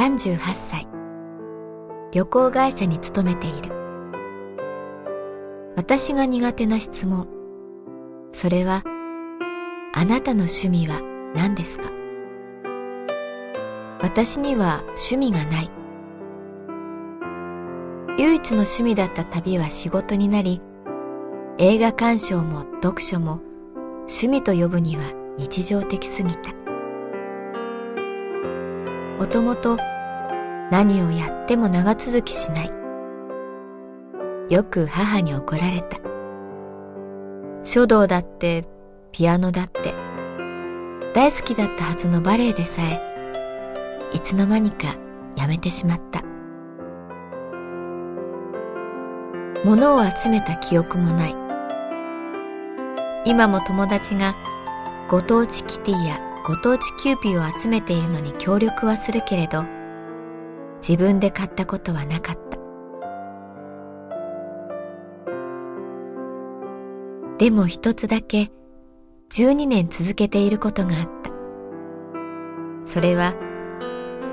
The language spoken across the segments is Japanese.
38歳。旅行会社に勤めている。私が苦手な質問。それはあなたの趣味は何ですか？私には趣味がない。唯一の趣味だった旅は仕事になり映画鑑賞も読書も趣味と呼ぶには日常的すぎた。もともと何をやっても長続きしない。よく母に怒られた。書道だってピアノだって大好きだったはずのバレエでさえいつの間にかやめてしまった。物を集めた記憶もない。今も友達がご当地キティやご当地キューピーを集めているのに協力はするけれど自分で買ったことはなかった。でも一つだけ12年続けていることがあった。それは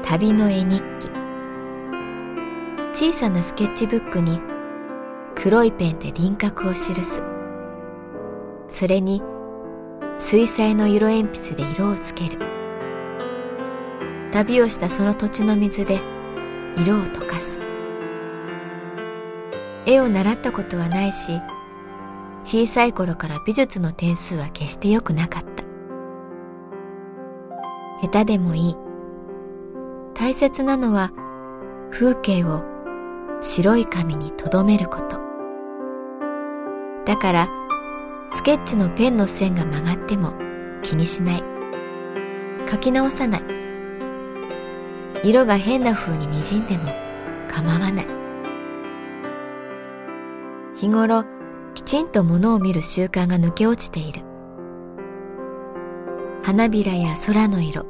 旅の絵日記。小さなスケッチブックに黒いペンで輪郭を記す。それに水彩の色鉛筆で色をつける。旅をしたその土地の水で色を溶かす。絵を習ったことはないし小さい頃から美術の点数は決して良くなかった。下手でもいい。大切なのは風景を白い紙に留めること。だからスケッチのペンの線が曲がっても気にしない。書き直さない。色が変な風に滲んでも構わない。日頃きちんと物を見る習慣が抜け落ちている。花びらや空の色。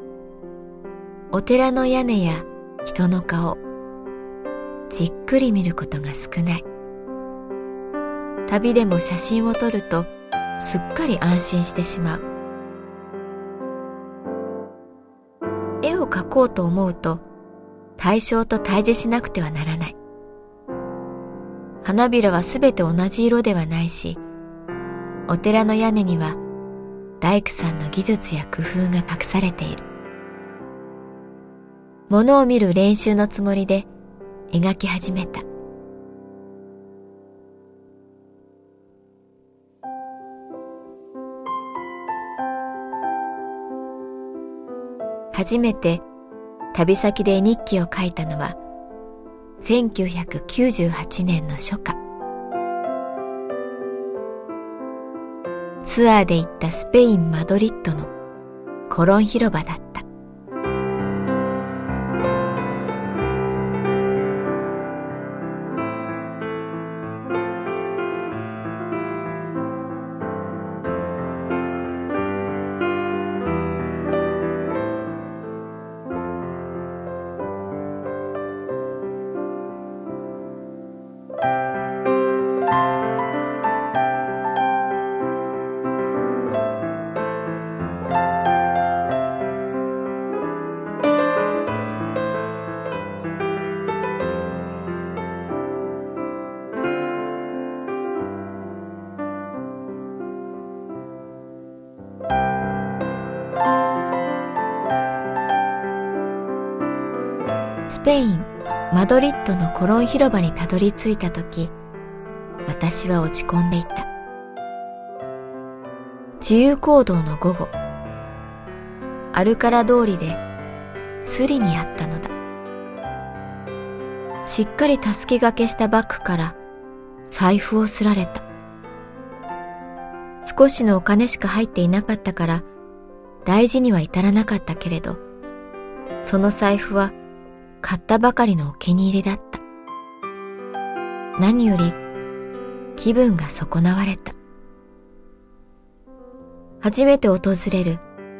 お寺の屋根や人の顔。じっくり見ることが少ない。旅でも写真を撮るとすっかり安心してしまう。絵を描こうと思うと対象と対峙しなくてはならない。花びらはすべて同じ色ではないしお寺の屋根には大工さんの技術や工夫が隠されている。物を見る練習のつもりで描き始めた。初めて旅先で日記を書いたのは1998年の初夏。ツアーで行ったスペイン・マドリッドのコロン広場だった。スペイン・マドリッドのコロン広場にたどり着いた時私は落ち込んでいた。自由行動の午後アルカラ通りでスリにあったのだ。しっかりたすきがけしたバッグから財布をすられた。少しのお金しか入っていなかったから大事には至らなかったけれどその財布は買ったばかりのお気に入りだった。何より気分が損なわれた。初めて訪れる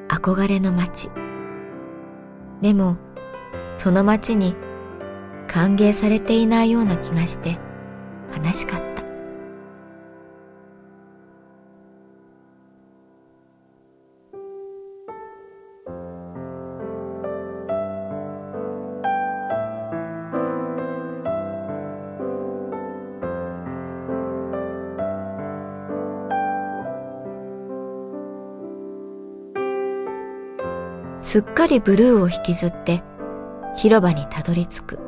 憧れの街。でもその街に歓迎されていないような気がして悲しかった。すっかりブルーを引きずって広場にたどり着く。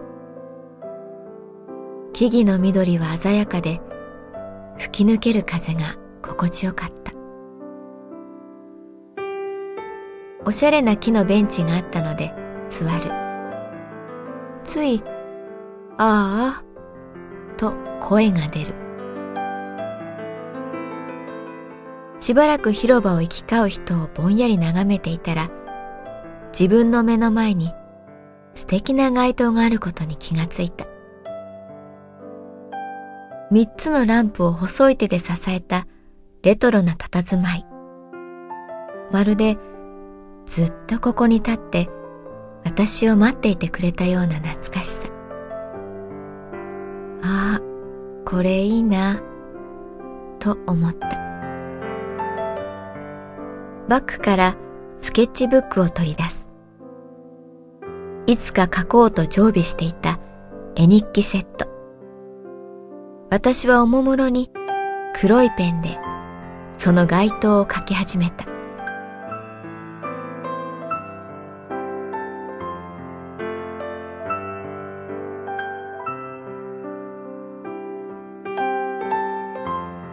木々の緑は鮮やかで吹き抜ける風が心地よかった。おしゃれな木のベンチがあったので座る。つい、ああ、と声が出る。しばらく広場を行き交う人をぼんやり眺めていたら、自分の目の前に素敵な街灯があることに気がついた。三つのランプを細い手で支えたレトロな佇まい。まるでずっとここに立って私を待っていてくれたような懐かしさ。ああ、これいいな、と思った。バッグからスケッチブックを取り出す。いつか書こうと常備していた絵日記セット。私はおもむろに黒いペンでその街灯を書き始めた。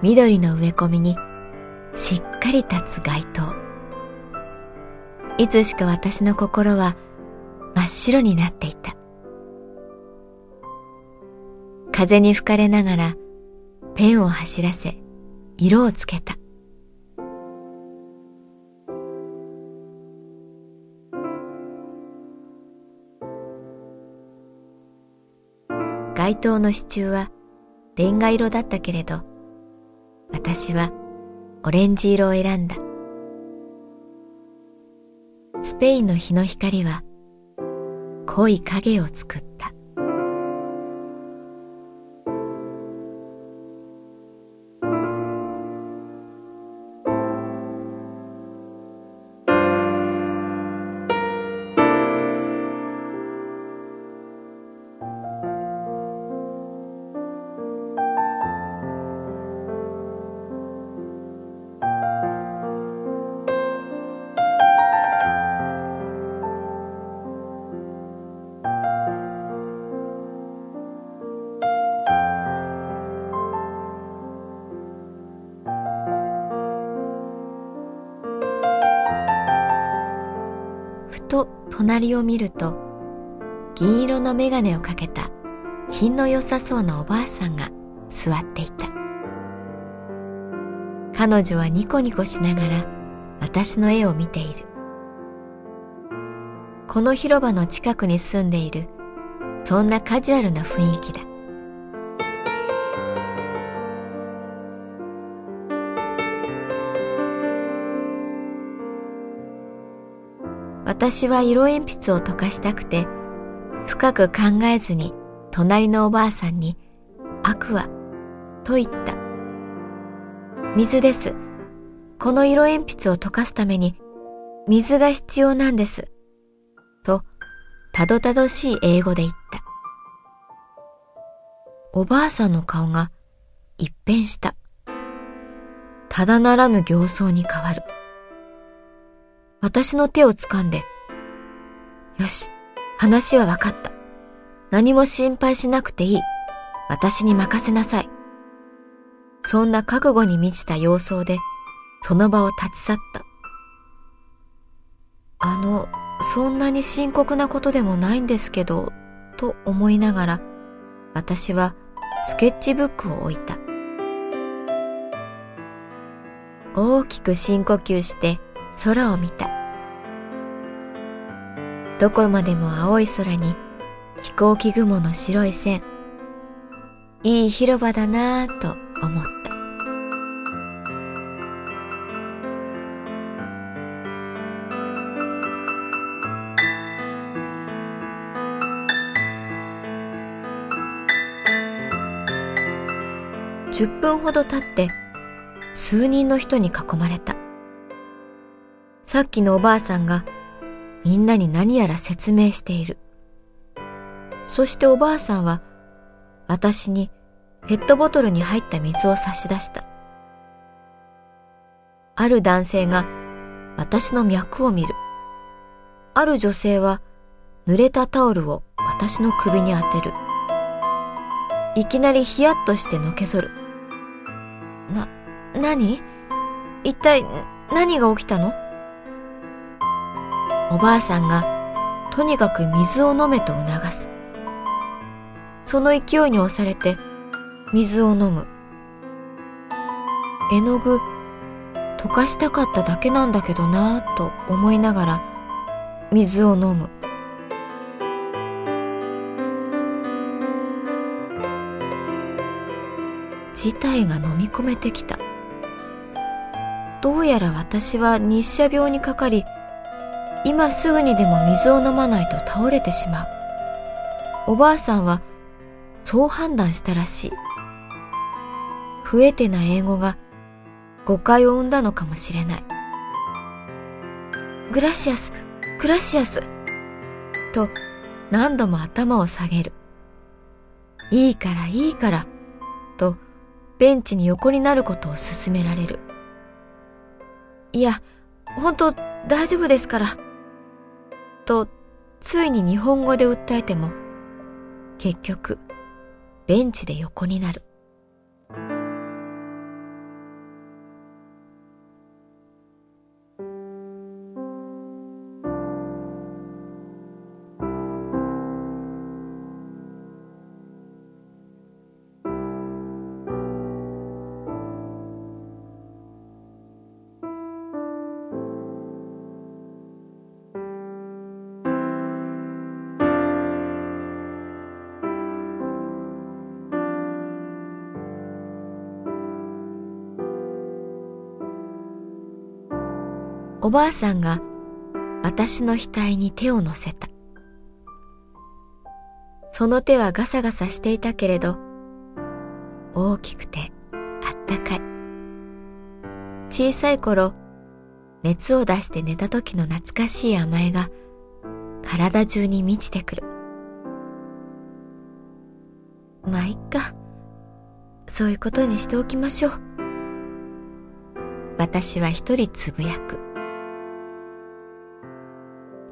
緑の植え込みにしっかり立つ街灯。いつしか私の心はっ白になっていた。風に吹かれながらペンを走らせ色をつけた。街灯の支柱はレンガ色だったけれど私はオレンジ色を選んだ。スペインの日の光は濃い影を作っ隣を見ると銀色の眼鏡をかけた品の良さそうなおばあさんが座っていた。彼女はニコニコしながら私の絵を見ている。この広場の近くに住んでいるそんなカジュアルな雰囲気だ。私は色鉛筆を溶かしたくて、深く考えずに隣のおばあさんに、アクア、と言った。水です。この色鉛筆を溶かすために、水が必要なんです。と、たどたどしい英語で言った。おばあさんの顔が一変した。ただならぬ形相に変わる。私の手を掴んで、よし、話は分かった。何も心配しなくていい。私に任せなさい。そんな覚悟に満ちた様相で、その場を立ち去った。あの、そんなに深刻なことでもないんですけど、と思いながら、私はスケッチブックを置いた。大きく深呼吸して空を見た。どこまでも青い空に飛行機雲の白い線。いい広場だなぁと思った。10分ほど経って数人の人に囲まれた。さっきのおばあさんがみんなに何やら説明している。そしておばあさんは私にペットボトルに入った水を差し出した。ある男性が私の脈を見る。ある女性は濡れたタオルを私の首に当てる。いきなりヒヤッとしてのけぞる。な、何？一体何が起きたの？おばあさんがとにかく水を飲めと促す。その勢いに押されて水を飲む。絵の具溶かしたかっただけなんだけどなぁと思いながら水を飲む。事態が飲み込めてきた。どうやら私は日射病にかかり、今すぐにでも水を飲まないと倒れてしまう。おばあさんはそう判断したらしい。不得手な英語が誤解を生んだのかもしれない。グラシアス、グラシアスと何度も頭を下げる。いいからいいからとベンチに横になることを勧められる。いや、本当大丈夫ですから。と、ついに日本語で訴えても、結局、ベンチで横になる。おばあさんが私の額に手を乗せた。その手はガサガサしていたけれど、大きくてあったかい。小さい頃、熱を出して寝た時の懐かしい甘えが体中に満ちてくる。まあ、いっか。そういうことにしておきましょう。私は一人つぶやく。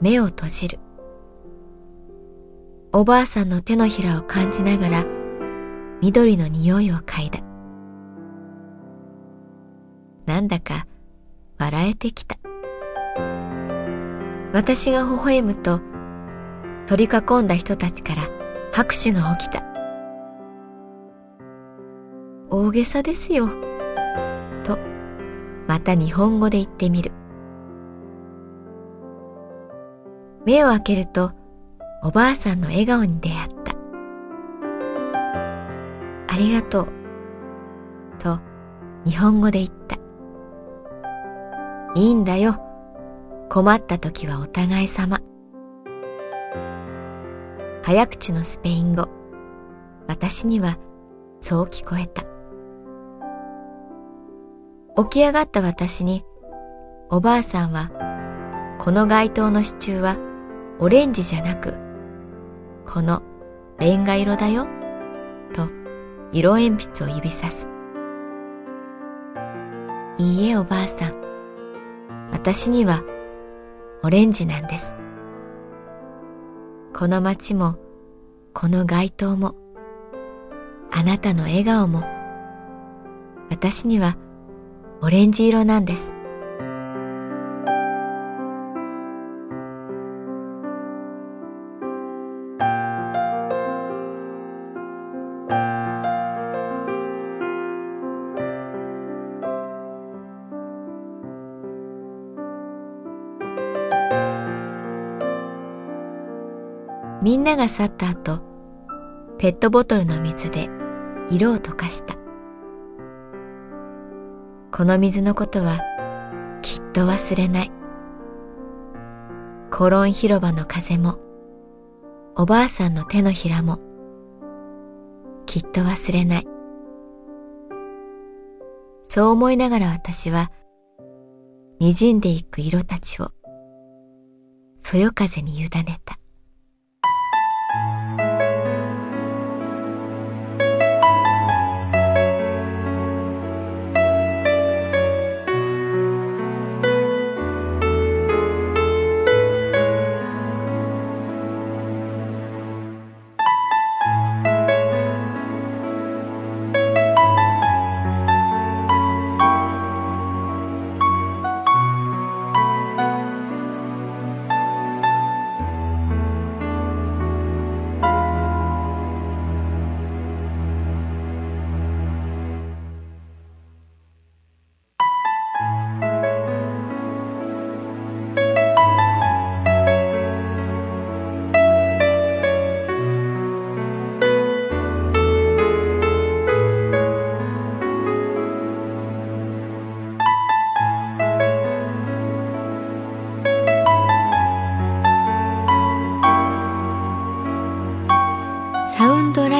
目を閉じる。おばあさんの手のひらを感じながら緑の匂いを嗅いだ。なんだか笑えてきた。私が微笑むと取り囲んだ人たちから拍手が起きた。大げさですよ。と、また日本語で言ってみる。目を開けるとおばあさんの笑顔に出会った。ありがとう。と日本語で言った。いいんだよ。困った時はお互い様。早口のスペイン語。私にはそう聞こえた。起き上がった私に、おばあさんは、この街灯の支柱はオレンジじゃなく、このレンガ色だよ、と色鉛筆を指さす。いいえおばあさん、私にはオレンジなんです。この街もこの街灯もあなたの笑顔も私にはオレンジ色なんですみんなが去った後、ペットボトルの水で色を溶かした。この水のことはきっと忘れない。コロン広場の風も、おばあさんの手のひらも、きっと忘れない。そう思いながら私は、滲んでいく色たちを、そよ風に委ねた。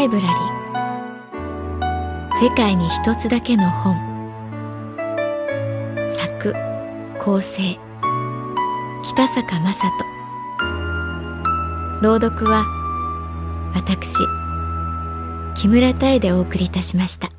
イブラリ世界に一つだけの本。作構成。北坂雅人。朗読は私木村多江でお送りいたしました。